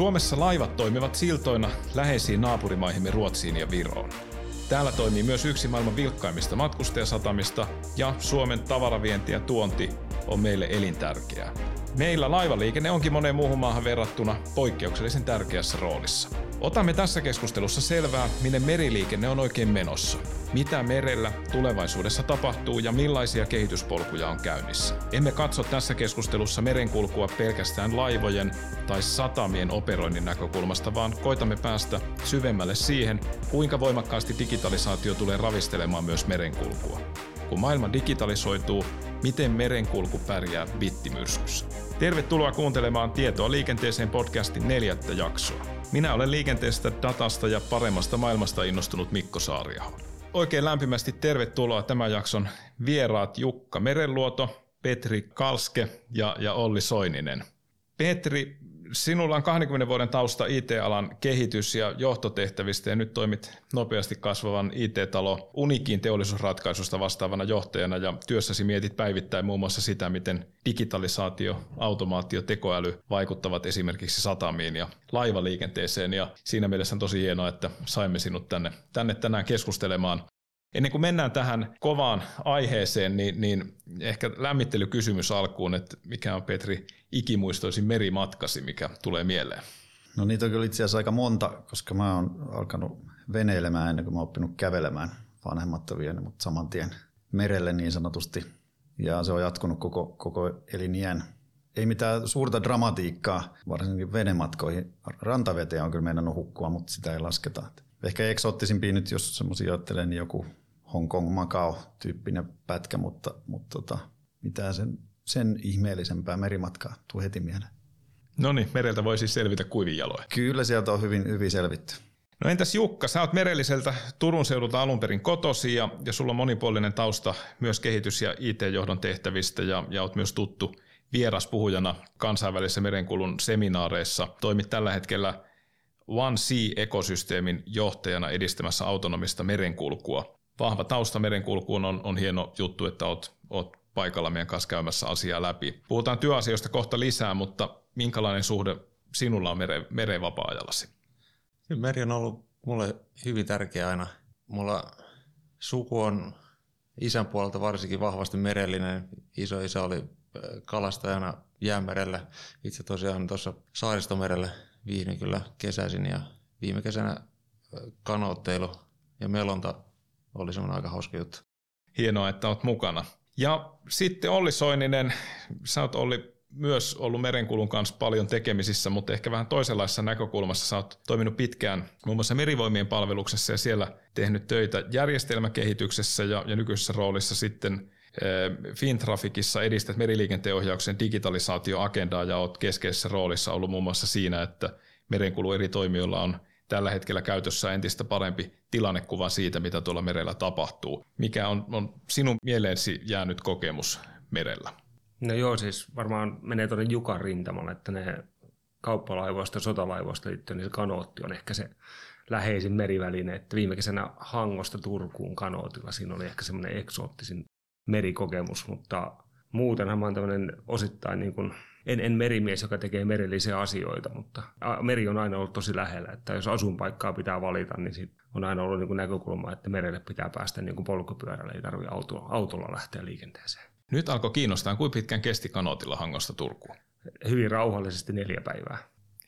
Suomessa laivat toimivat siltoina läheisiin naapurimaihimme Ruotsiin ja Viroon. Täällä toimii myös yksi maailman vilkkaimmista matkustajasatamista ja Suomen tavaravienti ja tuonti on meille elintärkeää. Meillä laivaliikenne onkin moneen muuhun maahan verrattuna poikkeuksellisen tärkeässä roolissa. Otamme tässä keskustelussa selvää, minne meriliikenne on oikein menossa, mitä merellä tulevaisuudessa tapahtuu ja millaisia kehityspolkuja on käynnissä. Emme katso tässä keskustelussa merenkulkua pelkästään laivojen tai satamien operoinnin näkökulmasta, vaan koitamme päästä syvemmälle siihen, kuinka voimakkaasti digitalisaatio tulee ravistelemaan myös merenkulkua. Kun maailma digitalisoituu, miten merenkulku pärjää bittimyrskyssä. Tervetuloa kuuntelemaan Tietoa liikenteeseen podcastin neljättä jaksoa. Minä olen liikenteestä, datasta ja paremmasta maailmasta innostunut Mikko Saariaho. Oikein lämpimästi tervetuloa tämän jakson vieraat Jukka Merenluoto, Petri Kalske ja, ja Olli Soininen. Petri, sinulla on 20 vuoden tausta IT-alan kehitys- ja johtotehtävistä ja nyt toimit nopeasti kasvavan IT-talo Unikin teollisuusratkaisusta vastaavana johtajana ja työssäsi mietit päivittäin muun muassa sitä, miten digitalisaatio, automaatio, tekoäly vaikuttavat esimerkiksi satamiin ja laivaliikenteeseen. Ja siinä mielessä on tosi hienoa, että saimme sinut tänne, tänne tänään keskustelemaan Ennen kuin mennään tähän kovaan aiheeseen, niin, niin ehkä lämmittelykysymys alkuun, että mikä on Petri ikimuistoisin merimatkasi, mikä tulee mieleen? No niitä on kyllä itse asiassa aika monta, koska mä oon alkanut veneilemään ennen kuin mä oon oppinut kävelemään. Vanhemmat on vienyt mut saman tien merelle niin sanotusti. Ja se on jatkunut koko, koko eliniän. Ei mitään suurta dramatiikkaa, varsinkin venematkoihin. Rantaveteen on kyllä meinannut hukkua, mutta sitä ei lasketa. Ehkä eksoottisimpiin nyt, jos semmoisia ajattelee, niin joku Hong Kong Macau tyyppinen pätkä, mutta, mutta tota, mitään sen, sen ihmeellisempää merimatkaa tuu heti mieleen. No niin, mereltä voi siis selvitä kuivin jaloin. Kyllä sieltä on hyvin, hyvin selvitty. No entäs Jukka, sä oot merelliseltä Turun seudulta alun perin kotosi ja, ja sulla on monipuolinen tausta myös kehitys- ja IT-johdon tehtävistä ja, ja oot myös tuttu vieraspuhujana kansainvälisessä merenkulun seminaareissa. Toimit tällä hetkellä One Sea-ekosysteemin johtajana edistämässä autonomista merenkulkua vahva tausta merenkulkuun on, on hieno juttu, että oot, oot paikalla meidän kanssa käymässä asiaa läpi. Puhutaan työasioista kohta lisää, mutta minkälainen suhde sinulla on mere, mereen vapaa-ajallasi? Meri on ollut mulle hyvin tärkeä aina. Mulla suku on isän puolelta varsinkin vahvasti merellinen. Iso isä oli kalastajana jäämerellä. Itse tosiaan tuossa saaristomerellä viihdyin kyllä kesäisin ja viime kesänä kanootteilu ja melonta oli semmoinen aika hauska juttu. Hienoa, että olet mukana. Ja sitten Olli Soininen, sä oot Olli myös ollut merenkulun kanssa paljon tekemisissä, mutta ehkä vähän toisenlaisessa näkökulmassa. Sä oot toiminut pitkään muun muassa merivoimien palveluksessa ja siellä tehnyt töitä järjestelmäkehityksessä ja, ja nykyisessä roolissa sitten eh, Fintrafikissa edistät meriliikenteen ohjauksen digitalisaatioagendaa ja olet keskeisessä roolissa ollut muun muassa siinä, että merenkulu eri toimijoilla on tällä hetkellä käytössä entistä parempi tilannekuva siitä, mitä tuolla merellä tapahtuu. Mikä on, on sinun mieleesi jäänyt kokemus merellä? No joo, siis varmaan menee tuonne Jukan rintamalle, että ne kauppalaivoista sotalaivoista liittyen, niin se kanootti on ehkä se läheisin meriväline. Että viime kesänä Hangosta Turkuun kanootilla siinä oli ehkä semmoinen eksoottisin merikokemus, mutta muutenhan mä oon tämmöinen osittain niin kuin en, en merimies, joka tekee merellisiä asioita, mutta meri on aina ollut tosi lähellä, että jos asunpaikkaa pitää valita, niin sit on aina ollut niin näkökulma, että merelle pitää päästä niin polkupyörällä, ei tarvitse auto, autolla lähteä liikenteeseen. Nyt alkoi kiinnostaa, kuinka pitkään kesti kanootilla Hangosta Turkuun? Hyvin rauhallisesti neljä päivää.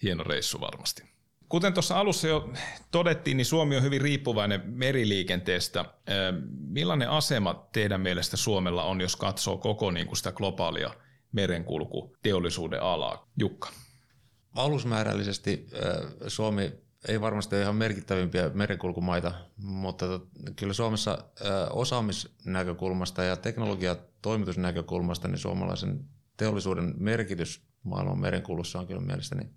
Hieno reissu varmasti. Kuten tuossa alussa jo todettiin, niin Suomi on hyvin riippuvainen meriliikenteestä. Millainen asema teidän mielestä Suomella on, jos katsoo koko niin kuin sitä globaalia merenkulku teollisuuden alaa. Jukka. Alusmäärällisesti Suomi ei varmasti ole ihan merkittävimpiä merenkulkumaita, mutta kyllä Suomessa osaamisnäkökulmasta ja teknologiatoimitusnäkökulmasta niin suomalaisen teollisuuden merkitys maailman merenkulussa on kyllä mielestäni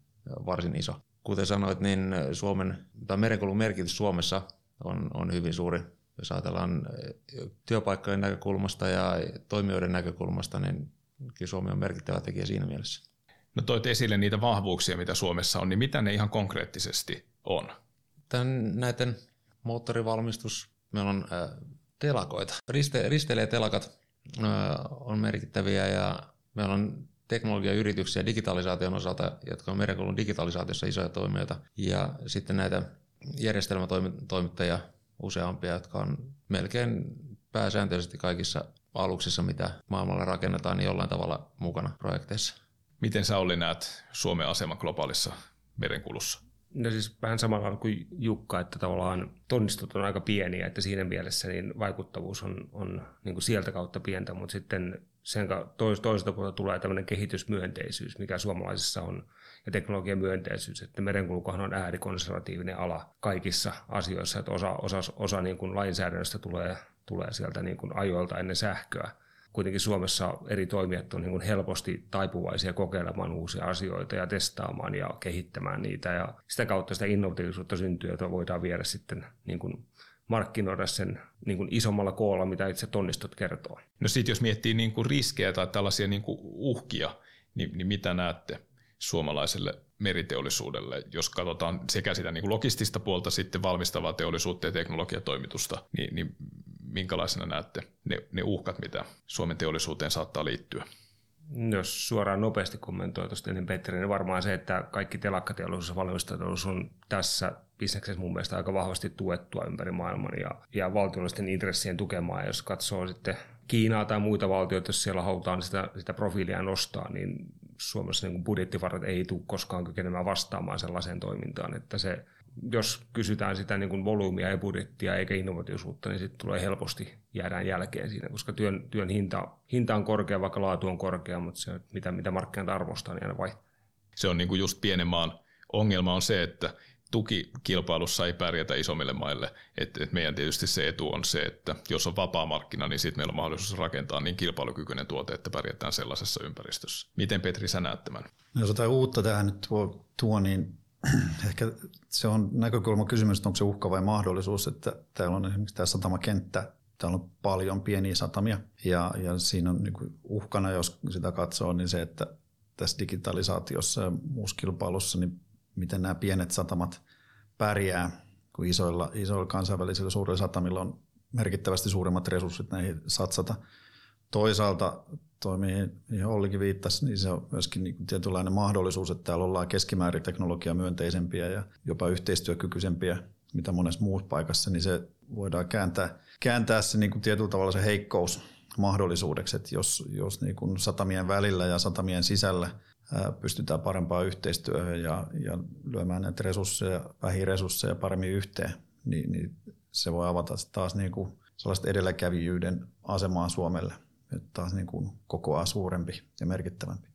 varsin iso. Kuten sanoit, niin Suomen, tai merenkulun merkitys Suomessa on, on hyvin suuri. Jos ajatellaan työpaikkojen näkökulmasta ja toimijoiden näkökulmasta, niin kyllä Suomi on merkittävä tekijä siinä mielessä. No toit esille niitä vahvuuksia, mitä Suomessa on, niin mitä ne ihan konkreettisesti on? Tämän, näiden moottorivalmistus, meillä on äh, telakoita. Riste, risteilijä telakat äh, on merkittäviä ja meillä on teknologiayrityksiä digitalisaation osalta, jotka on merenkulun digitalisaatiossa isoja toimijoita, ja sitten näitä järjestelmätoimittajia useampia, jotka on melkein pääsääntöisesti kaikissa aluksissa, mitä maailmalla rakennetaan, niin jollain tavalla mukana projekteissa. Miten sä Olli näet Suomen aseman globaalissa merenkulussa? No siis vähän samalla kuin Jukka, että tavallaan tonnistot on aika pieniä, että siinä mielessä niin vaikuttavuus on, on niin kuin sieltä kautta pientä, mutta sitten sen tois, toiselta puolelta tulee tämmöinen kehitysmyönteisyys, mikä suomalaisissa on, ja teknologian myönteisyys, että merenkulukohan on äärikonservatiivinen ala kaikissa asioissa, että osa, osa, osa niin kuin lainsäädännöstä tulee, tulee sieltä niin kuin ajoilta ennen sähköä, kuitenkin Suomessa eri toimijat on niin helposti taipuvaisia kokeilemaan uusia asioita ja testaamaan ja kehittämään niitä. Ja sitä kautta sitä innovatiivisuutta syntyy, jota voidaan viedä sitten niin kuin markkinoida sen niin kuin isommalla koolla, mitä itse tonnistot kertoo. No sitten jos miettii niin kuin riskejä tai tällaisia niin kuin uhkia, niin, niin mitä näette suomalaiselle meriteollisuudelle, jos katsotaan sekä sitä niin kuin logistista puolta, sitten valmistavaa teollisuutta ja teknologiatoimitusta, niin, niin minkälaisena näette ne, ne uhkat, mitä Suomen teollisuuteen saattaa liittyä? Jos suoraan nopeasti kommentoi tuosta ennen Petteri, niin varmaan se, että kaikki telakkateollisuus ja valmistateollisuus on tässä bisneksessä mun mielestä aika vahvasti tuettua ympäri maailman ja, ja valtiollisten intressien tukemaa. Jos katsoo sitten Kiinaa tai muita valtioita, jos siellä halutaan sitä, sitä profiilia nostaa, niin Suomessa niin budjettivarat ei tule koskaan kykenemään vastaamaan sellaiseen toimintaan, että se jos kysytään sitä niin kuin volyymia ja budjettia eikä innovatiivisuutta, niin sitten tulee helposti jäädään jälkeen siinä, koska työn, työn hinta, hinta on korkea, vaikka laatu on korkea, mutta se, mitä, mitä markkinat arvostaa, niin aina vaihtaa. Se on niin kuin just pienen maan ongelma on se, että tukikilpailussa ei pärjätä isommille maille. Et, et meidän tietysti se etu on se, että jos on vapaa markkina, niin sitten meillä on mahdollisuus rakentaa niin kilpailukykyinen tuote, että pärjätään sellaisessa ympäristössä. Miten Petri sä näet tämän? No, jos jotain uutta tähän nyt tuo, tuo niin ehkä se on näkökulma kysymys, että onko se uhka vai mahdollisuus, että täällä on esimerkiksi tämä satamakenttä, täällä on paljon pieniä satamia ja, ja siinä on niin uhkana, jos sitä katsoo, niin se, että tässä digitalisaatiossa ja muussa kilpailussa, niin miten nämä pienet satamat pärjää, kun isoilla, isoilla kansainvälisillä suurilla satamilla on merkittävästi suuremmat resurssit näihin satsata. Toisaalta toi, mihin, mihin Ollikin viittasi, niin se on myöskin niin tietynlainen mahdollisuus, että täällä ollaan keskimäärin teknologia myönteisempiä ja jopa yhteistyökykyisempiä, mitä monessa muussa paikassa, niin se voidaan kääntää, kääntää se niin kuin tietyllä tavalla se heikkous mahdollisuudeksi, että jos, jos niin kuin satamien välillä ja satamien sisällä pystytään parempaan yhteistyöhön ja, ja lyömään näitä resursseja, vähiresursseja paremmin yhteen, niin, niin se voi avata taas niin kuin sellaista edelläkävijyyden asemaa Suomelle nyt taas niin kuin kokoaa suurempi ja merkittävämpi.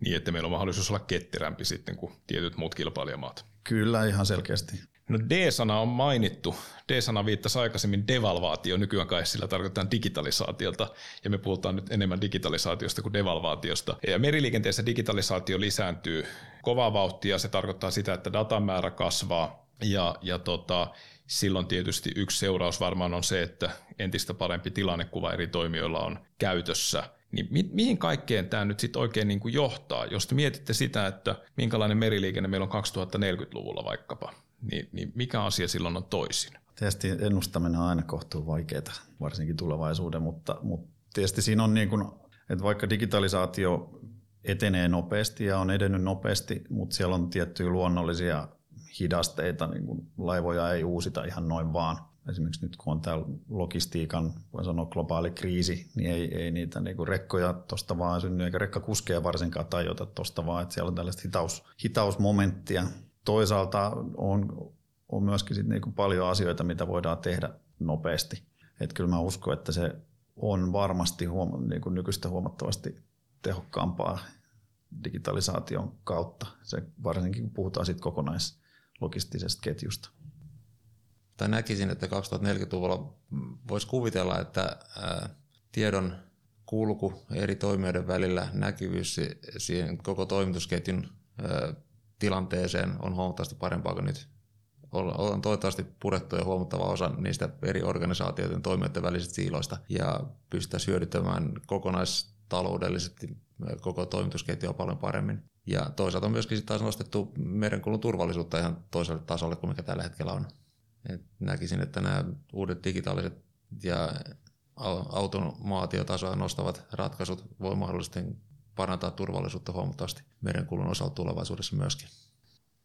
Niin, että meillä on mahdollisuus olla ketterämpi sitten kuin tietyt muut kilpailijamaat. Kyllä, ihan selkeästi. No D-sana on mainittu. D-sana viittasi aikaisemmin devalvaatio, nykyään kai sillä tarkoitetaan digitalisaatiota, ja me puhutaan nyt enemmän digitalisaatiosta kuin devalvaatiosta. Ja meriliikenteessä digitalisaatio lisääntyy kovaa vauhtia, se tarkoittaa sitä, että datan määrä kasvaa, ja, ja tota, silloin tietysti yksi seuraus varmaan on se, että entistä parempi tilannekuva eri toimijoilla on käytössä. Niin mi- mihin kaikkeen tämä nyt sitten oikein niin kuin johtaa? Jos te mietitte sitä, että minkälainen meriliikenne meillä on 2040-luvulla vaikkapa, niin, niin mikä asia silloin on toisin? Tietysti ennustaminen on aina kohtuu vaikeaa, varsinkin tulevaisuuden, mutta, mutta tietysti siinä on niin kuin, että vaikka digitalisaatio etenee nopeasti ja on edennyt nopeasti, mutta siellä on tiettyjä luonnollisia hidasteita, niin kuin laivoja ei uusita ihan noin vaan. Esimerkiksi nyt kun on tämä logistiikan, voi sanoa globaali kriisi, niin ei, ei niitä niin kuin rekkoja tuosta vaan synny, eikä rekkakuskeja varsinkaan tajota tuosta vaan, että siellä on tällaista hitaus, hitausmomenttia. Toisaalta on, on myöskin sit niin kuin paljon asioita, mitä voidaan tehdä nopeasti. Että kyllä mä uskon, että se on varmasti huom- niin kuin nykyistä huomattavasti tehokkaampaa digitalisaation kautta, se varsinkin kun puhutaan siitä kokonais, logistisesta ketjusta. Tai näkisin, että 2040-luvulla voisi kuvitella, että tiedon kulku eri toimijoiden välillä, näkyvyys siihen koko toimitusketjun tilanteeseen on huomattavasti parempaa kuin nyt. On toivottavasti purettu jo huomattava osa niistä eri organisaatioiden toimijoiden välisistä siiloista ja pystyttäisiin hyödyttämään kokonaistaloudellisesti koko toimitusketjua paljon paremmin. Ja toisaalta on myöskin taas nostettu merenkulun turvallisuutta ihan toiselle tasolle kuin mikä tällä hetkellä on. Et näkisin, että nämä uudet digitaaliset ja automaatiotasoa nostavat ratkaisut voi mahdollisesti parantaa turvallisuutta huomattavasti merenkulun osalta tulevaisuudessa myöskin.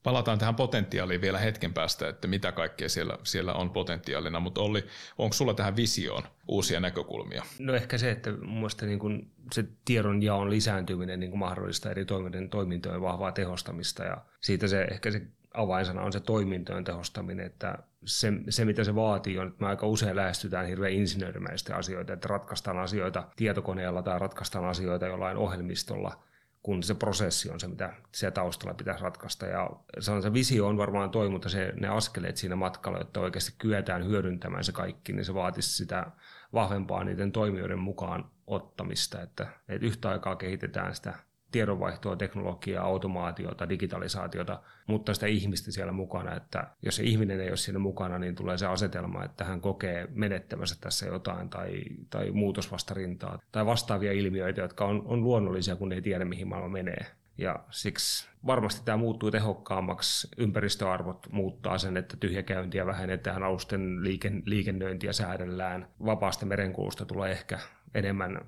Palataan tähän potentiaaliin vielä hetken päästä, että mitä kaikkea siellä, siellä on potentiaalina, mutta Olli, onko sulla tähän visioon uusia näkökulmia? No ehkä se, että mielestä niin kuin se tiedon jaon lisääntyminen niin kuin mahdollista eri toimintojen, toimintojen vahvaa tehostamista ja siitä se ehkä se avainsana on se toimintojen tehostaminen, että se, se mitä se vaatii on, että me aika usein lähestytään hirveän insinöörimäistä asioita, että ratkaistaan asioita tietokoneella tai ratkaistaan asioita jollain ohjelmistolla, kun se prosessi on se, mitä siellä taustalla pitäisi ratkaista. Ja se, visio on varmaan toi, mutta se, ne askeleet siinä matkalla, että oikeasti kyetään hyödyntämään se kaikki, niin se vaatisi sitä vahvempaa niiden toimijoiden mukaan ottamista, että, että yhtä aikaa kehitetään sitä tiedonvaihtoa, teknologiaa, automaatiota, digitalisaatiota, mutta sitä ihmistä siellä mukana, että jos se ihminen ei ole siinä mukana, niin tulee se asetelma, että hän kokee menettämässä tässä jotain tai, tai muutosvastarintaa tai vastaavia ilmiöitä, jotka on, on luonnollisia, kun ei tiedä, mihin maailma menee. Ja siksi varmasti tämä muuttuu tehokkaammaksi, ympäristöarvot muuttaa sen, että tyhjäkäyntiä vähennetään, alusten liiken, liikennöintiä säädellään, vapaasta merenkulusta tulee ehkä enemmän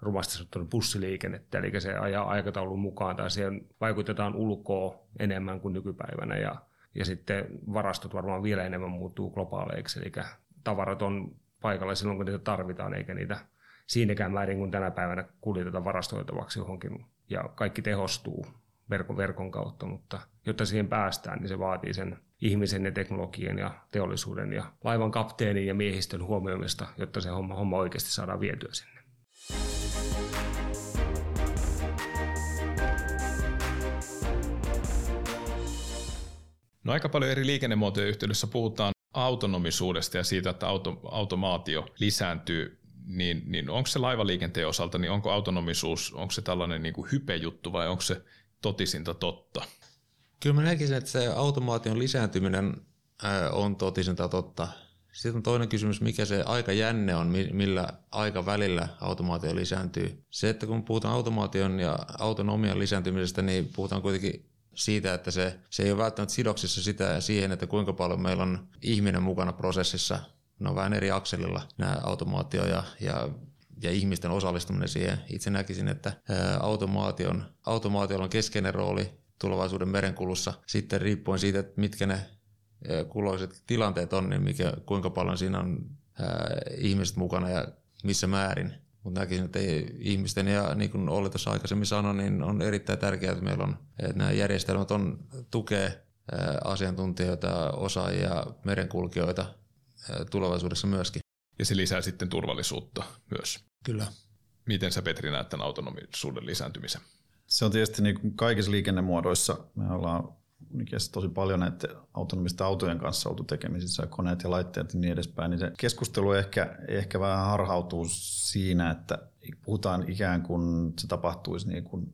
rumasti sanottuna bussiliikennettä, eli se ajaa aikataulun mukaan tai siihen vaikutetaan ulkoa enemmän kuin nykypäivänä ja, ja sitten varastot varmaan vielä enemmän muuttuu globaaleiksi, eli tavarat on paikalla silloin, kun niitä tarvitaan, eikä niitä siinäkään määrin kuin tänä päivänä kuljeteta varastoitavaksi johonkin ja kaikki tehostuu verkon, verkon kautta, mutta jotta siihen päästään, niin se vaatii sen ihmisen ja teknologian ja teollisuuden ja laivan kapteenin ja miehistön huomioimista, jotta se homma, homma oikeasti saadaan vietyä sinne. No aika paljon eri liikennemuotojen yhteydessä puhutaan autonomisuudesta ja siitä, että auto, automaatio lisääntyy, niin, niin onko se laivaliikenteen osalta, niin onko autonomisuus, onko se tällainen niin kuin hypejuttu vai onko se totisinta totta? Kyllä mä näkisin, että se automaation lisääntyminen on totisinta totta. Sitten on toinen kysymys, mikä se aikajänne on, millä aikavälillä automaatio lisääntyy. Se, että kun puhutaan automaation ja autonomian lisääntymisestä, niin puhutaan kuitenkin siitä, että se, se ei ole välttämättä sidoksissa sitä siihen, että kuinka paljon meillä on ihminen mukana prosessissa. Ne on vähän eri akselilla nämä automaatio ja, ja ja ihmisten osallistuminen siihen. Itse näkisin, että automaation, automaatiolla on keskeinen rooli tulevaisuuden merenkulussa. Sitten riippuen siitä, että mitkä ne kulloiset tilanteet on, niin mikä, kuinka paljon siinä on ihmiset mukana ja missä määrin. Mutta näkisin, että ei, ihmisten ja niin kuin Olli tuossa aikaisemmin sanoi, niin on erittäin tärkeää, että meillä on, että nämä järjestelmät on, tukee asiantuntijoita, osaajia, merenkulkijoita tulevaisuudessa myöskin. Ja se lisää sitten turvallisuutta myös. Kyllä. Miten sä Petri näet tämän autonomisuuden lisääntymisen? Se on tietysti niin kuin kaikissa liikennemuodoissa. Me ollaan tosi paljon näiden autonomisten autojen kanssa oltu tekemisissä, koneet ja laitteet ja niin edespäin, niin se keskustelu ehkä, ehkä vähän harhautuu siinä, että puhutaan ikään kuin se tapahtuisi niin kuin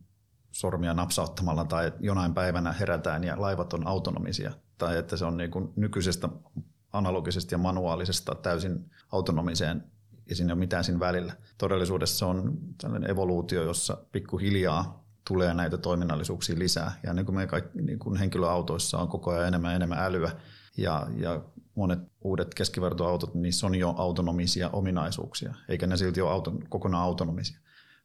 sormia napsauttamalla tai jonain päivänä herätään ja laivat on autonomisia tai että se on niin kuin nykyisestä analogisesta ja manuaalisesta täysin autonomiseen ja siinä ei ole mitään siinä välillä. Todellisuudessa se on tällainen evoluutio, jossa pikkuhiljaa tulee näitä toiminnallisuuksia lisää. Ja niin kuin me kaikki, niin kuin henkilöautoissa on koko ajan enemmän ja enemmän älyä ja, ja monet uudet keskivertoautot, niin niissä on jo autonomisia ominaisuuksia, eikä ne silti ole auto, kokonaan autonomisia.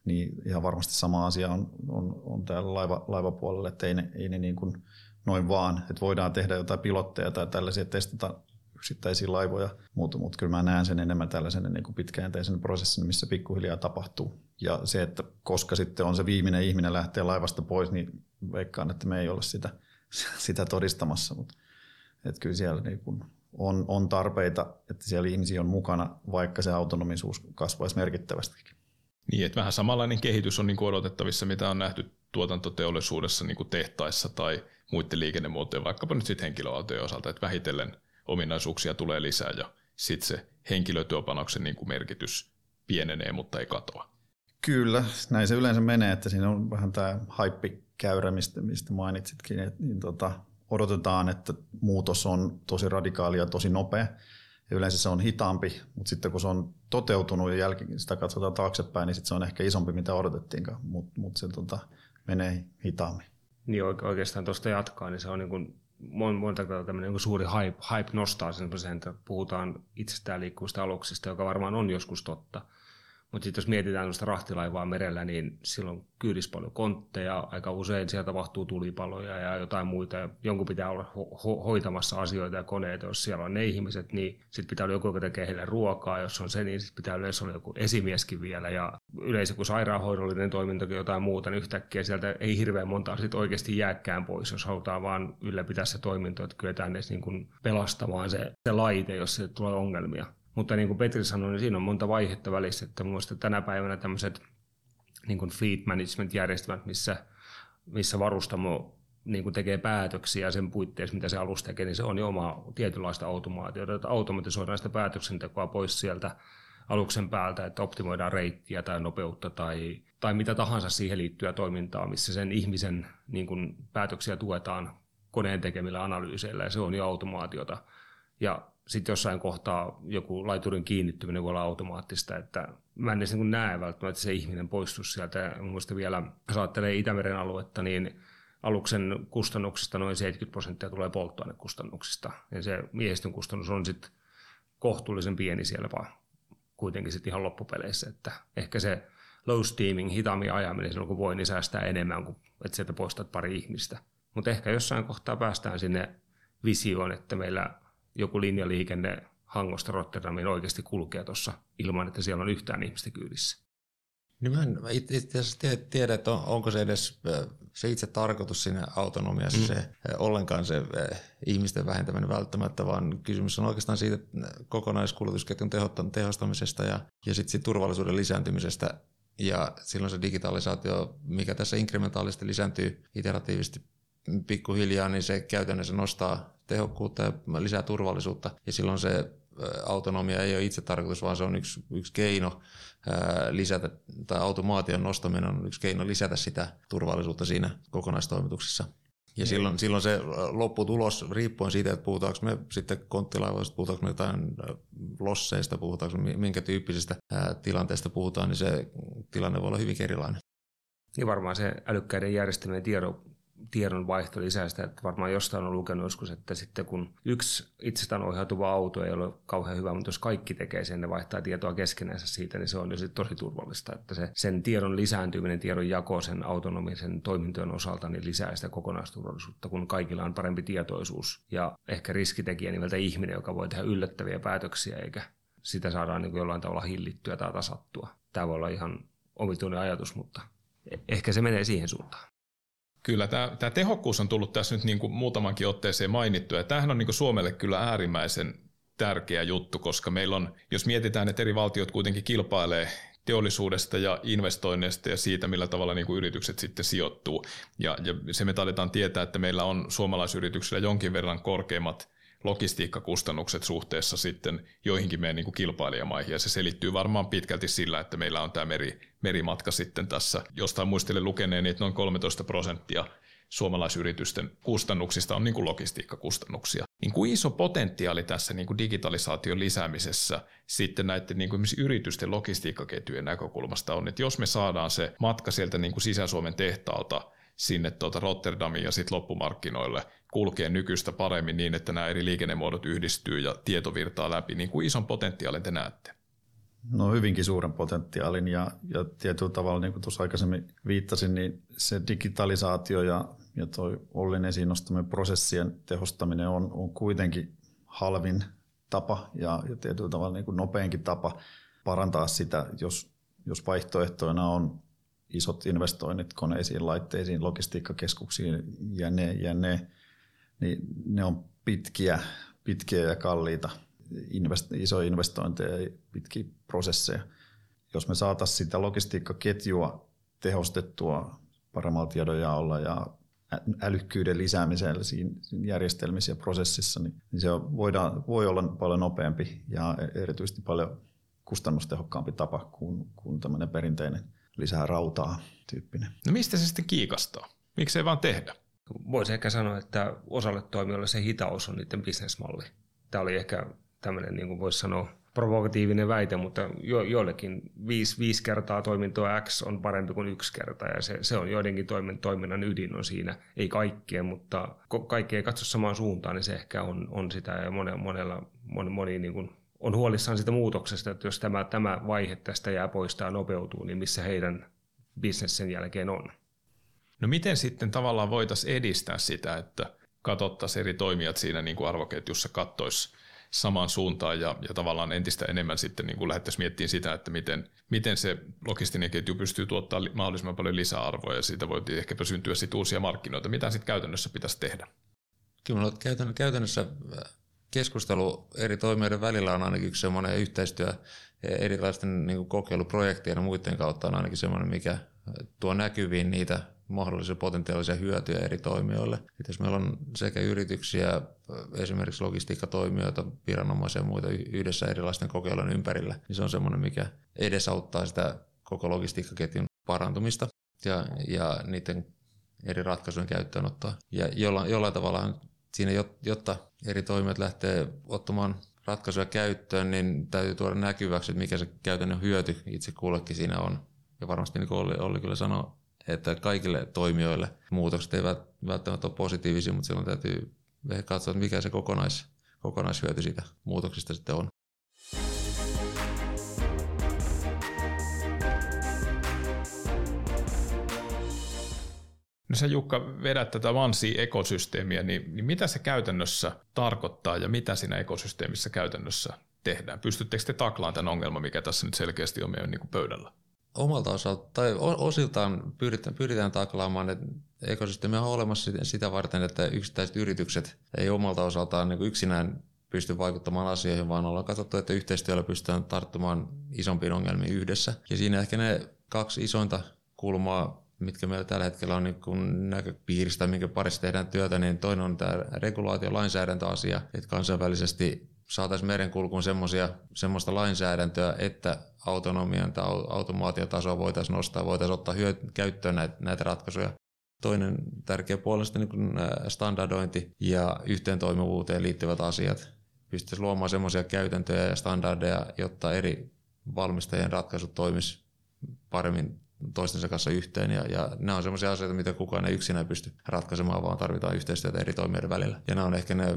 Niin ihan varmasti sama asia on, on, on täällä laiva, laivapuolella, että ei ne, ei ne niin kuin noin vaan, että voidaan tehdä jotain pilotteja tai tällaisia, testata yksittäisiä laivoja, mutta, mutta kyllä mä näen sen enemmän tällaisen niin kuin pitkäjänteisen prosessin, missä pikkuhiljaa tapahtuu. Ja se, että koska sitten on se viimeinen ihminen lähtee laivasta pois, niin veikkaan, että me ei ole sitä, sitä todistamassa, mutta että kyllä siellä niin kuin on, on tarpeita, että siellä ihmisiä on mukana, vaikka se autonomisuus kasvaisi merkittävästikin. Niin, että vähän samanlainen kehitys on niin kuin odotettavissa, mitä on nähty tuotantoteollisuudessa niin kuin tehtaissa tai muiden liikennemuotojen, vaikkapa nyt sitten henkilöautojen osalta, että vähitellen ominaisuuksia tulee lisää ja sitten se henkilötyöpanoksen niin kuin merkitys pienenee, mutta ei katoa. Kyllä, näin se yleensä menee, että siinä on vähän tämä haippikäyrä, mistä, mistä mainitsitkin, että niin tota, odotetaan, että muutos on tosi radikaali ja tosi nopea. Ja yleensä se on hitaampi, mutta sitten kun se on toteutunut ja jälkeen sitä katsotaan taaksepäin, niin sitten se on ehkä isompi, mitä odotettiinkaan, mutta mut se tota, menee hitaammin. Niin oikeastaan tuosta jatkaa, niin se on niin kuin monta kertaa tämmöinen niin suuri hype, hype nostaa sen, että puhutaan itsestään liikkuvista aluksista, joka varmaan on joskus totta. Mutta sitten jos mietitään tuosta rahtilaivaa merellä, niin silloin kyydissä paljon kontteja, aika usein siellä tapahtuu tulipaloja ja jotain muita. Ja jonkun pitää olla ho- hoitamassa asioita ja koneita, jos siellä on ne ihmiset, niin sitten pitää olla joku, joka tekee heille ruokaa. Jos on se, niin sitten pitää yleensä olla joku esimieskin vielä. Ja yleensä kun sairaanhoidollinen toiminta tai jotain muuta, niin yhtäkkiä sieltä ei hirveän monta sit oikeasti jääkään pois, jos halutaan vaan ylläpitää se toiminto, että kyetään edes niin kuin pelastamaan se, se laite, jos se tulee ongelmia. Mutta niin kuin Petri sanoi, niin siinä on monta vaihetta välissä. Että minusta tänä päivänä tämmöiset niin kuin fleet management-järjestelmät, missä, missä varustamo niin kuin tekee päätöksiä sen puitteissa, mitä se alus tekee, niin se on jo oma tietynlaista automaatiota, että automatisoidaan sitä päätöksentekoa pois sieltä aluksen päältä, että optimoidaan reittiä tai nopeutta tai, tai mitä tahansa siihen liittyä toimintaa, missä sen ihmisen niin kuin, päätöksiä tuetaan koneen tekemillä analyyseillä ja se on jo automaatiota. Ja sitten jossain kohtaa joku laiturin kiinnittyminen voi olla automaattista, että mä en edes niin näe välttämättä se ihminen poistu sieltä. Muista vielä, jos ajattelee Itämeren aluetta, niin aluksen kustannuksista noin 70 prosenttia tulee polttoainekustannuksista. Ja se miehistön kustannus on sitten kohtuullisen pieni siellä vaan kuitenkin sitten ihan loppupeleissä, että ehkä se low steaming, hitaammin ajaminen silloin kun voi, niin säästää enemmän kuin että sieltä poistat pari ihmistä. Mutta ehkä jossain kohtaa päästään sinne visioon, että meillä joku linjaliikenne Hangosta Rotterdamiin oikeasti kulkee tuossa ilman, että siellä on yhtään ihmistä kyydissä. Niin mä en itse asiassa tiedä, että onko se edes se itse tarkoitus siinä autonomiassa mm. se ollenkaan se ihmisten vähentäminen välttämättä, vaan kysymys on oikeastaan siitä kokonaiskulutusketjun tehostamisesta ja, ja sitten sit turvallisuuden lisääntymisestä. Ja silloin se digitalisaatio, mikä tässä inkrementaalisesti lisääntyy iteratiivisesti pikkuhiljaa, niin se käytännössä nostaa tehokkuutta ja lisää turvallisuutta. Ja silloin se autonomia ei ole itse tarkoitus, vaan se on yksi, yksi keino lisätä, tai automaation nostaminen on yksi keino lisätä sitä turvallisuutta siinä kokonaistoimituksessa. Ja silloin, silloin se lopputulos, riippuen siitä, että puhutaanko me sitten konttilaivoista, puhutaanko me jotain losseista, puhutaanko me minkä tyyppisestä tilanteesta puhutaan, niin se tilanne voi olla hyvin erilainen. Niin varmaan se älykkäiden järjestelmien tiedon tiedonvaihto lisää sitä, että varmaan jostain on lukenut joskus, että sitten kun yksi itsestään ohjautuva auto ei ole kauhean hyvä, mutta jos kaikki tekee sen, ne vaihtaa tietoa keskenänsä siitä, niin se on jo sitten tosi turvallista, että se, sen tiedon lisääntyminen, tiedon jako sen autonomisen toimintojen osalta, niin lisää sitä kokonaisturvallisuutta, kun kaikilla on parempi tietoisuus ja ehkä riskitekijä nimeltä ihminen, joka voi tehdä yllättäviä päätöksiä, eikä sitä saadaan niin jollain tavalla hillittyä tai tasattua. Tämä voi olla ihan omituinen ajatus, mutta e- ehkä se menee siihen suuntaan. Kyllä, tämä, tämä tehokkuus on tullut tässä nyt niin kuin muutamankin otteeseen mainittu, ja tämähän on niin kuin Suomelle kyllä äärimmäisen tärkeä juttu, koska meillä on, jos mietitään, että eri valtiot kuitenkin kilpailee teollisuudesta ja investoinneista ja siitä, millä tavalla niin kuin yritykset sitten sijoittuu. Ja, ja se me tietää, että meillä on suomalaisyrityksillä jonkin verran korkeimmat logistiikkakustannukset suhteessa sitten joihinkin meidän niin kuin kilpailijamaihin, ja se selittyy varmaan pitkälti sillä, että meillä on tämä meri, merimatka sitten tässä. Jostain muistelen lukeneen, että noin 13 prosenttia suomalaisyritysten kustannuksista on niin kuin logistiikkakustannuksia. Niin kuin iso potentiaali tässä niin kuin digitalisaation lisäämisessä sitten näiden niin kuin yritysten logistiikkaketjujen näkökulmasta on, että jos me saadaan se matka sieltä niin kuin Sisä-Suomen tehtaalta sinne tuota Rotterdamiin ja sitten loppumarkkinoille kulkee nykyistä paremmin niin, että nämä eri liikennemuodot yhdistyy ja tietovirtaa läpi, niin kuin ison potentiaalin te näette? No hyvinkin suuren potentiaalin ja, ja tietyllä tavalla, niin kuin tuossa aikaisemmin viittasin, niin se digitalisaatio ja, ja toi Ollin esiin nostamien prosessien tehostaminen on, on kuitenkin halvin tapa ja, ja tietyllä tavalla niin kuin nopeinkin tapa parantaa sitä, jos, jos vaihtoehtoina on isot investoinnit koneisiin, laitteisiin, logistiikkakeskuksiin ja ne, ja ne, niin ne on pitkiä, pitkiä ja kalliita invest, isoja investointeja ja pitkiä prosesseja. Jos me saataisiin sitä logistiikkaketjua tehostettua paremmalla tiedonjaolla ja älykkyyden lisäämisellä siinä, järjestelmissä ja prosessissa, niin, niin se voidaan, voi olla paljon nopeampi ja erityisesti paljon kustannustehokkaampi tapa kuin, kuin tämmöinen perinteinen lisää rautaa tyyppinen. No mistä se sitten kiikastaa? Miksi ei vaan tehdä? Voisi ehkä sanoa, että osalle toimijoille se hitaus on niiden bisnesmalli. Tämä oli ehkä tämmöinen, niin kuin voisi sanoa, provokatiivinen väite, mutta jo, joillekin viisi, viisi kertaa toimintoa X on parempi kuin yksi kerta, ja se, se on joidenkin toimin, toiminnan ydin on siinä. Ei kaikkien, mutta kaikki ei katso samaan suuntaan, niin se ehkä on, on sitä, ja monella, monella moni, moni niin kuin on huolissaan siitä muutoksesta, että jos tämä, tämä vaihe tästä jää pois tai nopeutuu, niin missä heidän bisnes sen jälkeen on. No miten sitten tavallaan voitaisiin edistää sitä, että katsottaisiin eri toimijat siinä niin kuin arvoketjussa kattoisi samaan suuntaan ja, ja tavallaan entistä enemmän sitten niin lähdettäisiin miettimään sitä, että miten, miten se logistinen ketju pystyy tuottamaan mahdollisimman paljon lisäarvoa ja siitä voi ehkäpä syntyä sitten uusia markkinoita. Mitä sitten käytännössä pitäisi tehdä? Kyllä käytännössä äh, keskustelu eri toimijoiden välillä on ainakin yksi semmoinen yhteistyö erilaisten niin kokeiluprojektien ja muiden kautta on ainakin semmoinen, mikä tuo näkyviin niitä mahdollisia potentiaalisia hyötyjä eri toimijoille. Et jos meillä on sekä yrityksiä, esimerkiksi logistiikkatoimijoita, viranomaisia ja muita yhdessä erilaisten kokeilujen ympärillä, niin se on semmoinen, mikä edesauttaa sitä koko logistiikkaketjun parantumista ja, ja niiden eri ratkaisujen käyttöönottoa. Ja jollain, jollain tavalla siinä, jotta eri toimijat lähtee ottamaan ratkaisuja käyttöön, niin täytyy tuoda näkyväksi, että mikä se käytännön hyöty itse kullekin siinä on. Ja varmasti niin kuin Olli, Olli kyllä sanoi, että kaikille toimijoille muutokset eivät välttämättä ole positiivisia, mutta silloin täytyy katsoa, että mikä se kokonais, kokonaishyöty siitä muutoksista sitten on. No sä Jukka vedät tätä Vansi-ekosysteemiä, niin, niin mitä se käytännössä tarkoittaa ja mitä siinä ekosysteemissä käytännössä tehdään? Pystyttekö te taklaan tämän ongelman, mikä tässä nyt selkeästi on meidän niin kuin pöydällä? Omalta osalta, tai osiltaan pyritään, pyritään taklaamaan, että ekosysteemi on olemassa sitä varten, että yksittäiset yritykset ei omalta osaltaan niin yksinään pysty vaikuttamaan asioihin, vaan ollaan katsottu, että yhteistyöllä pystytään tarttumaan isompiin ongelmiin yhdessä. Ja siinä ehkä ne kaksi isointa kulmaa mitkä meillä tällä hetkellä on niin näköpiiristä, minkä parissa tehdään työtä, niin toinen on tämä regulaatio, lainsäädäntöasia, että kansainvälisesti saataisiin merenkulkuun semmoista lainsäädäntöä, että autonomian tai automaatiotasoa voitaisiin nostaa, voitaisiin ottaa hyö- käyttöön näitä, näitä ratkaisuja. Toinen tärkeä puoli on niin standardointi ja yhteentoimivuuteen liittyvät asiat. Pystyisi luomaan semmoisia käytäntöjä ja standardeja, jotta eri valmistajien ratkaisut toimisi paremmin toistensa kanssa yhteen. Ja, ja nämä on sellaisia asioita, mitä kukaan ei yksinään pysty ratkaisemaan, vaan tarvitaan yhteistyötä eri toimijoiden välillä. Ja nämä on ehkä ne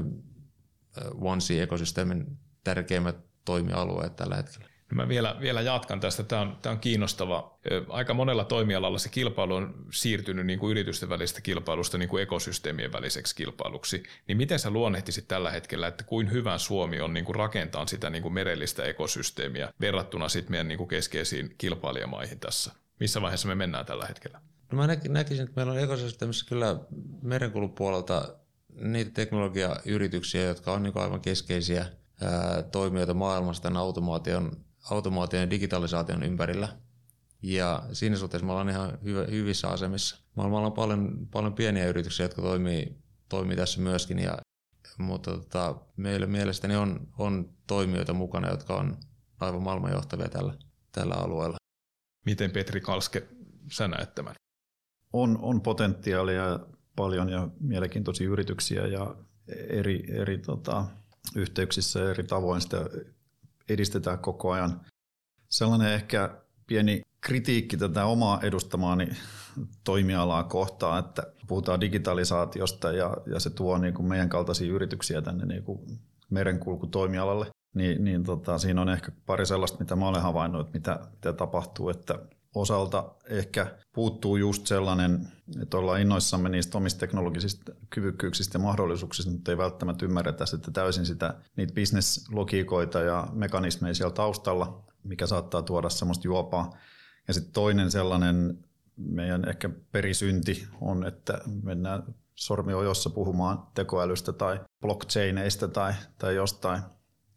OneC-ekosysteemin tärkeimmät toimialueet tällä hetkellä. No mä vielä, vielä jatkan tästä. Tämä on, tämä on kiinnostava. Aika monella toimialalla se kilpailu on siirtynyt niin kuin yritysten välistä kilpailusta niin kuin ekosysteemien väliseksi kilpailuksi. Niin miten sä luonnehtisit tällä hetkellä, että kuin hyvä Suomi on niin kuin rakentaa sitä niin kuin merellistä ekosysteemiä verrattuna sitten meidän niin kuin keskeisiin kilpailijamaihin tässä? Missä vaiheessa me mennään tällä hetkellä? No mä näkisin, että meillä on ekosysteemissä kyllä merenkulun puolelta niitä teknologiayrityksiä, jotka on niin aivan keskeisiä ää, toimijoita maailmassa tämän automaation, automaation ja digitalisaation ympärillä. Ja siinä suhteessa me ollaan ihan hyvä, hyvissä asemissa. Maailmalla on paljon, paljon pieniä yrityksiä, jotka toimii, toimii tässä myöskin, ja, mutta tota, meillä mielestäni on, on toimijoita mukana, jotka on aivan maailmanjohtavia tällä, tällä alueella. Miten Petri Kalske sä näet tämän? On, on potentiaalia paljon ja mielenkiintoisia yrityksiä ja eri, eri tota, yhteyksissä eri tavoin sitä edistetään koko ajan. Sellainen ehkä pieni kritiikki tätä omaa edustamaani toimialaa kohtaan, että puhutaan digitalisaatiosta ja, ja se tuo niin kuin meidän kaltaisia yrityksiä tänne niin kuin merenkulkutoimialalle niin, niin tota, siinä on ehkä pari sellaista, mitä mä olen havainnut, että mitä, mitä tapahtuu, että osalta ehkä puuttuu just sellainen, että ollaan innoissamme niistä omista teknologisista kyvykkyyksistä ja mahdollisuuksista, mutta ei välttämättä ymmärretä sitten täysin sitä, niitä bisneslogiikoita ja mekanismeja siellä taustalla, mikä saattaa tuoda semmoista juopaa. Ja sitten toinen sellainen meidän ehkä perisynti on, että mennään sormiojossa puhumaan tekoälystä tai blockchaineista tai, tai jostain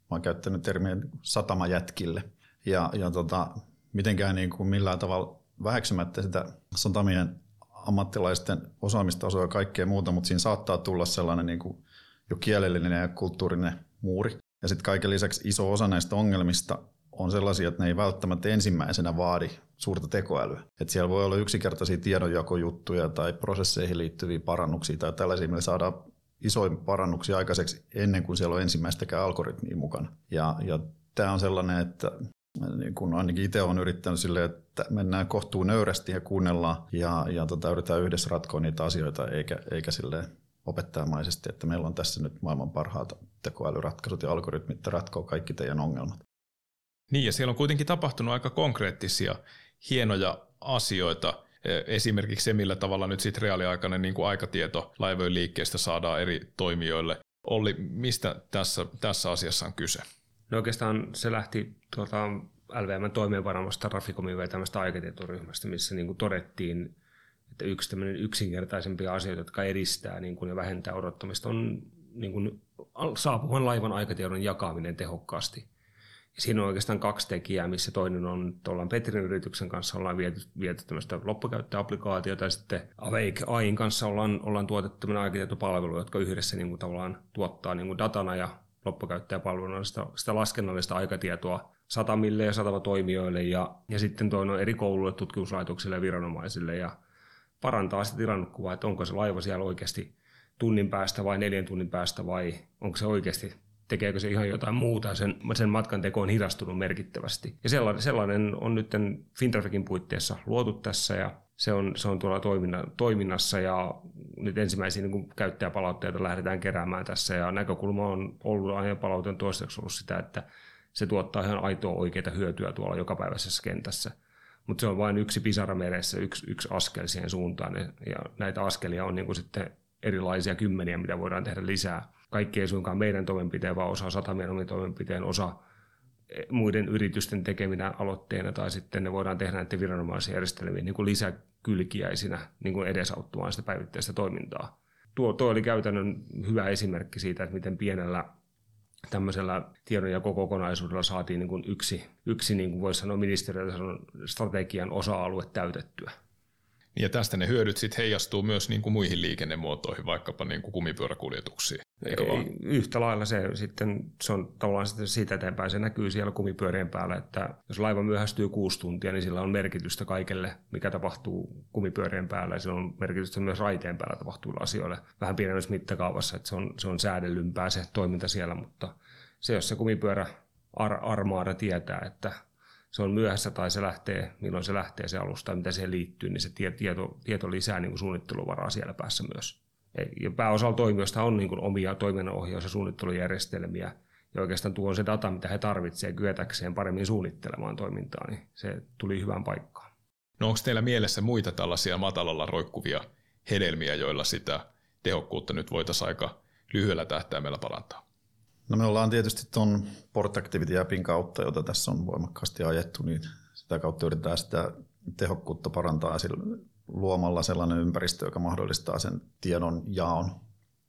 Mä oon käyttänyt termiä satamajätkille. Ja, ja tota, mitenkään niin kuin millään tavalla väheksymättä sitä satamien ammattilaisten osaamistasoa ja kaikkea muuta, mutta siinä saattaa tulla sellainen niin kuin jo kielellinen ja kulttuurinen muuri. Ja sitten kaiken lisäksi iso osa näistä ongelmista on sellaisia, että ne ei välttämättä ensimmäisenä vaadi suurta tekoälyä. Että siellä voi olla yksinkertaisia tiedonjakojuttuja tai prosesseihin liittyviä parannuksia tai tällaisia, millä saadaan isoin parannuksia aikaiseksi ennen kuin siellä on ensimmäistäkään algoritmia mukana. Ja, ja tämä on sellainen, että niin kun ainakin itse olen yrittänyt sille, että mennään kohtuun nöyrästi ja kuunnellaan ja, ja tota, yritetään yhdessä ratkoa niitä asioita eikä, eikä sille opettajamaisesti, että meillä on tässä nyt maailman parhaat tekoälyratkaisut ja algoritmit ratkoo kaikki teidän ongelmat. Niin ja siellä on kuitenkin tapahtunut aika konkreettisia, hienoja asioita. Esimerkiksi se, millä tavalla nyt sitten reaaliaikainen niin kuin aikatieto laivojen liikkeestä saadaan eri toimijoille. Olli, mistä tässä, tässä asiassa on kyse? No oikeastaan se lähti tuota LVM toimeenpanemasta Traficomin vetämästä aikatietoryhmästä, missä niin kuin todettiin, että yksi yksinkertaisempia asioita, jotka edistää niin kuin ja vähentää odottamista, on niin kuin saapuvan laivan aikatiedon jakaminen tehokkaasti. Siinä on oikeastaan kaksi tekijää, missä toinen on, että ollaan Petrin yrityksen kanssa ollaan viety, viety tämmöistä loppukäyttöapplikaatiota ja sitten Awake AIin kanssa ollaan, ollaan tuotettu tämmöinen aikatietopalvelu, jotka yhdessä niin kuin tavallaan tuottaa niin kuin datana ja loppukäyttäjäpalveluna sitä, sitä laskennallista aikatietoa satamille ja satamatoimijoille ja, ja sitten toinen on eri kouluille, tutkimuslaitoksille ja viranomaisille ja parantaa sitä tilannekuvaa, että onko se laiva siellä oikeasti tunnin päästä vai neljän tunnin päästä vai onko se oikeasti, tekeekö se ihan jotain muuta, sen, sen matkan teko on hidastunut merkittävästi. Ja sellainen, sellainen on nyt Fintrafikin puitteissa luotu tässä ja se on, se on tuolla toiminna, toiminnassa ja nyt ensimmäisiä niin käyttäjäpalautteita lähdetään keräämään tässä ja näkökulma on ollut aina palautteen toistaiseksi ollut sitä, että se tuottaa ihan aitoa oikeita hyötyä tuolla jokapäiväisessä kentässä. Mutta se on vain yksi pisara meressä, yksi, yksi askel siihen suuntaan ja näitä askelia on niin kuin sitten erilaisia kymmeniä, mitä voidaan tehdä lisää. Kaikki ei suinkaan meidän toimenpiteen, vaan osa satamien omin toimenpiteen, osa muiden yritysten tekeminä aloitteena tai sitten ne voidaan tehdä näiden viranomaisjärjestelmien niin kuin lisäkylkiäisinä niin kuin edesauttamaan sitä päivittäistä toimintaa. Tuo, tuo oli käytännön hyvä esimerkki siitä, että miten pienellä tämmöisellä tiedonjakokokonaisuudella saatiin niin kuin yksi, yksi niin kuin voisi sanoa ministeriön strategian osa-alue täytettyä. Ja tästä ne hyödyt sitten heijastuu myös niin kuin muihin liikennemuotoihin, vaikkapa niin kuin kumipyöräkuljetuksiin. Eikö Ei, Yhtä lailla se sitten, se on tavallaan sitten siitä eteenpäin, se näkyy siellä kumipyörien päällä, että jos laiva myöhästyy kuusi tuntia, niin sillä on merkitystä kaikelle, mikä tapahtuu kumipyörien päällä, ja sillä on merkitystä myös raiteen päällä tapahtuville asioille vähän pienemmässä mittakaavassa, että se on, se on säädellympää se toiminta siellä, mutta se, jos se kumipyörä ar- armaada tietää, että se on myöhässä tai se lähtee, milloin se lähtee se alusta mitä siihen liittyy, niin se tieto, tieto lisää niin kuin suunnitteluvaraa siellä päässä myös. Ja pääosalla toimijoista on niin kuin omia toiminnanohjaus- ja suunnittelujärjestelmiä, ja oikeastaan tuo on se data, mitä he tarvitsevat kyetäkseen paremmin suunnittelemaan toimintaa, niin se tuli hyvään paikkaan. No onko teillä mielessä muita tällaisia matalalla roikkuvia hedelmiä, joilla sitä tehokkuutta nyt voitaisiin aika lyhyellä tähtäimellä parantaa? No me ollaan tietysti tuon Port Activity appin kautta, jota tässä on voimakkaasti ajettu, niin sitä kautta yritetään sitä tehokkuutta parantaa sillä luomalla sellainen ympäristö, joka mahdollistaa sen tiedon jaon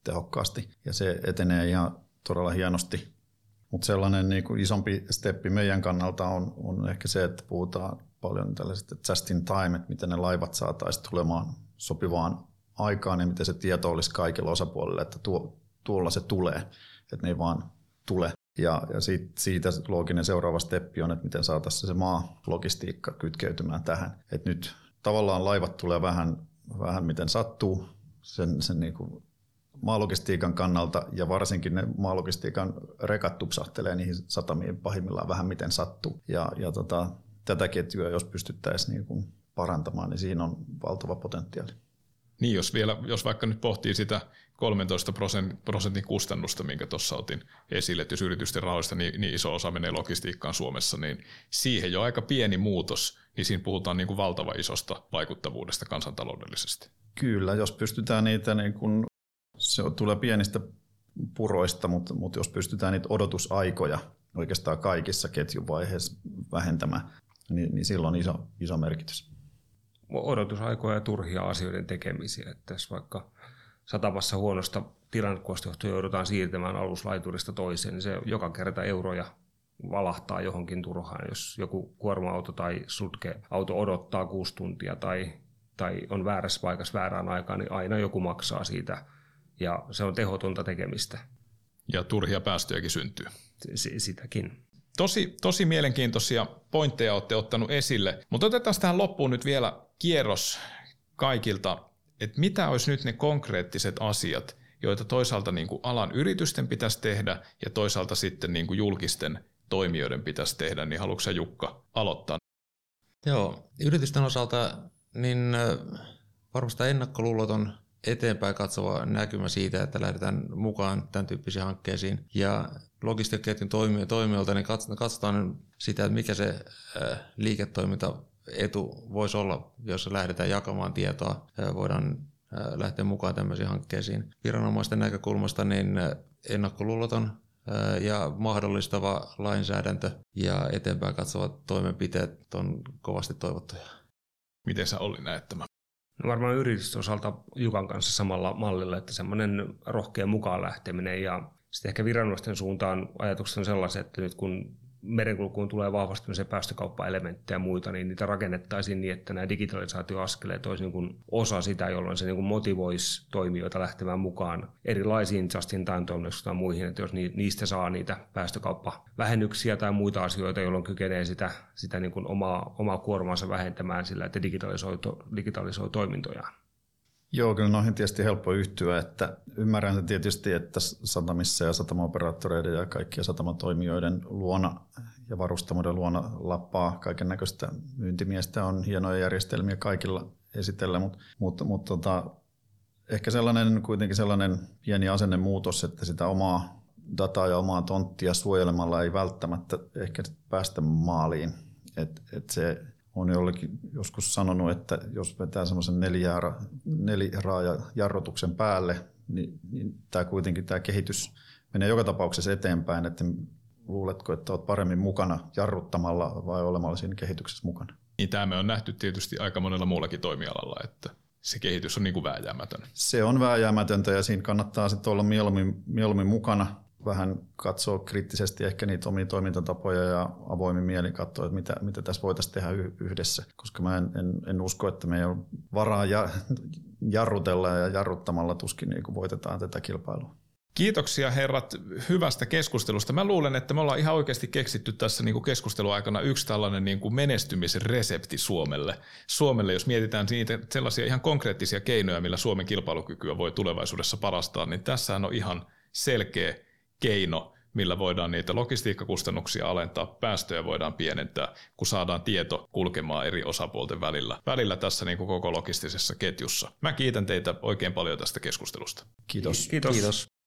tehokkaasti. Ja se etenee ihan todella hienosti. Mutta sellainen niin kuin isompi steppi meidän kannalta on, on ehkä se, että puhutaan paljon tällaisesta just in time, että miten ne laivat saataisiin tulemaan sopivaan aikaan ja miten se tieto olisi kaikilla osapuolilla, että tuo, tuolla se tulee että ne ei vaan tule. Ja, ja siitä, siitä looginen seuraava steppi on, että miten saataisiin se maa-logistiikka kytkeytymään tähän. Et nyt tavallaan laivat tulee vähän, vähän miten sattuu sen, sen niin kuin maalogistiikan kannalta ja varsinkin ne maalogistiikan rekat tupsahtelee niihin satamiin pahimmillaan vähän miten sattuu. Ja, ja tota, tätä ketjua, jos pystyttäisiin niin kuin parantamaan, niin siinä on valtava potentiaali. Niin, jos, vielä, jos vaikka nyt pohtii sitä 13 prosentin kustannusta, minkä tuossa otin esille, että jos yritysten rahoista niin, niin iso osa menee logistiikkaan Suomessa, niin siihen jo aika pieni muutos, niin siinä puhutaan niin kuin valtava isosta vaikuttavuudesta kansantaloudellisesti. Kyllä, jos pystytään niitä, niin kuin, se tulee pienistä puroista, mutta, mutta jos pystytään niitä odotusaikoja oikeastaan kaikissa ketjuvaiheissa vähentämään, niin, niin silloin on iso, iso merkitys. Odotusaikoja ja turhia asioiden tekemisiä, että jos vaikka satavassa huonosta tilannekuvasta johtuen joudutaan siirtämään aluslaiturista toiseen, niin se joka kerta euroja valahtaa johonkin turhaan. Jos joku kuorma-auto tai sutke-auto odottaa kuusi tuntia tai, tai on väärässä paikassa väärään aikaan, niin aina joku maksaa siitä ja se on tehotonta tekemistä. Ja turhia päästöjäkin syntyy. S- sitäkin. Tosi, tosi mielenkiintoisia pointteja olette ottanut esille, mutta otetaan tähän loppuun nyt vielä kierros kaikilta että mitä olisi nyt ne konkreettiset asiat, joita toisaalta niin kuin alan yritysten pitäisi tehdä ja toisaalta sitten niin kuin julkisten toimijoiden pitäisi tehdä, niin haluatko Jukka aloittaa? Joo, yritysten osalta niin varmasti ennakkoluuloton eteenpäin katsova näkymä siitä, että lähdetään mukaan tämän tyyppisiin hankkeisiin. Ja logistiikkaketjun toimijoilta niin katsotaan sitä, että mikä se liiketoiminta etu voisi olla, jos lähdetään jakamaan tietoa, voidaan lähteä mukaan tämmöisiin hankkeisiin. Viranomaisten näkökulmasta niin ennakkoluuloton ja mahdollistava lainsäädäntö ja eteenpäin katsovat toimenpiteet on kovasti toivottuja. Miten sä Olli näet tämän? No varmaan yritysten osalta Jukan kanssa samalla mallilla, että semmoinen rohkea mukaan lähteminen ja sitten ehkä viranomaisten suuntaan ajatukset on sellaiset, että nyt kun merenkulkuun tulee vahvasti päästökauppaelementtejä ja muita, niin niitä rakennettaisiin niin, että nämä digitalisaatioaskeleet olisi niin kuin osa sitä, jolloin se niin kuin motivoisi toimijoita lähtemään mukaan erilaisiin justin time tai muihin, että jos niistä saa niitä päästökauppavähennyksiä tai muita asioita, jolloin kykenee sitä, sitä niin kuin omaa, omaa kuormaansa vähentämään sillä, että digitalisoi, digitalisoi toimintojaan. Joo, kyllä noihin tietysti helppo yhtyä, että ymmärrän tietysti, että satamissa ja satamaoperaattoreiden ja kaikkien satamatoimijoiden luona ja varustamoiden luona lappaa kaiken näköistä myyntimiestä on hienoja järjestelmiä kaikilla esitellä, mutta, mutta, mutta tota, ehkä sellainen kuitenkin sellainen pieni asennemuutos, että sitä omaa dataa ja omaa tonttia suojelemalla ei välttämättä ehkä päästä maaliin. Et, et se on jollekin joskus sanonut, että jos vetää semmoisen neliraaja jarrutuksen päälle, niin, niin tämä kuitenkin tämä kehitys menee joka tapauksessa eteenpäin, että luuletko, että olet paremmin mukana jarruttamalla vai olemalla siinä kehityksessä mukana? Niin tämä me on nähty tietysti aika monella muullakin toimialalla, että se kehitys on niin kuin vääjäämätön. Se on vääjäämätöntä ja siinä kannattaa sitten olla mieluummin, mieluummin mukana vähän katsoa kriittisesti ehkä niitä omia toimintatapoja ja avoimin mielin katsoa, että mitä, mitä tässä voitaisiin tehdä yhdessä, koska mä en, en, en usko, että me ei ole varaa ja, jarrutella ja jarruttamalla tuskin niin voitetaan tätä kilpailua. Kiitoksia herrat hyvästä keskustelusta. Mä luulen, että me ollaan ihan oikeasti keksitty tässä niin keskustelun aikana yksi tällainen niin kuin menestymisresepti Suomelle. Suomelle, jos mietitään niitä sellaisia ihan konkreettisia keinoja, millä Suomen kilpailukykyä voi tulevaisuudessa parastaa, niin tässä on ihan selkeä keino, millä voidaan niitä logistiikkakustannuksia alentaa, päästöjä voidaan pienentää, kun saadaan tieto kulkemaan eri osapuolten välillä, välillä tässä niin kuin koko logistisessa ketjussa. Mä kiitän teitä oikein paljon tästä keskustelusta. Kiitos. Kiitos. Kiitos.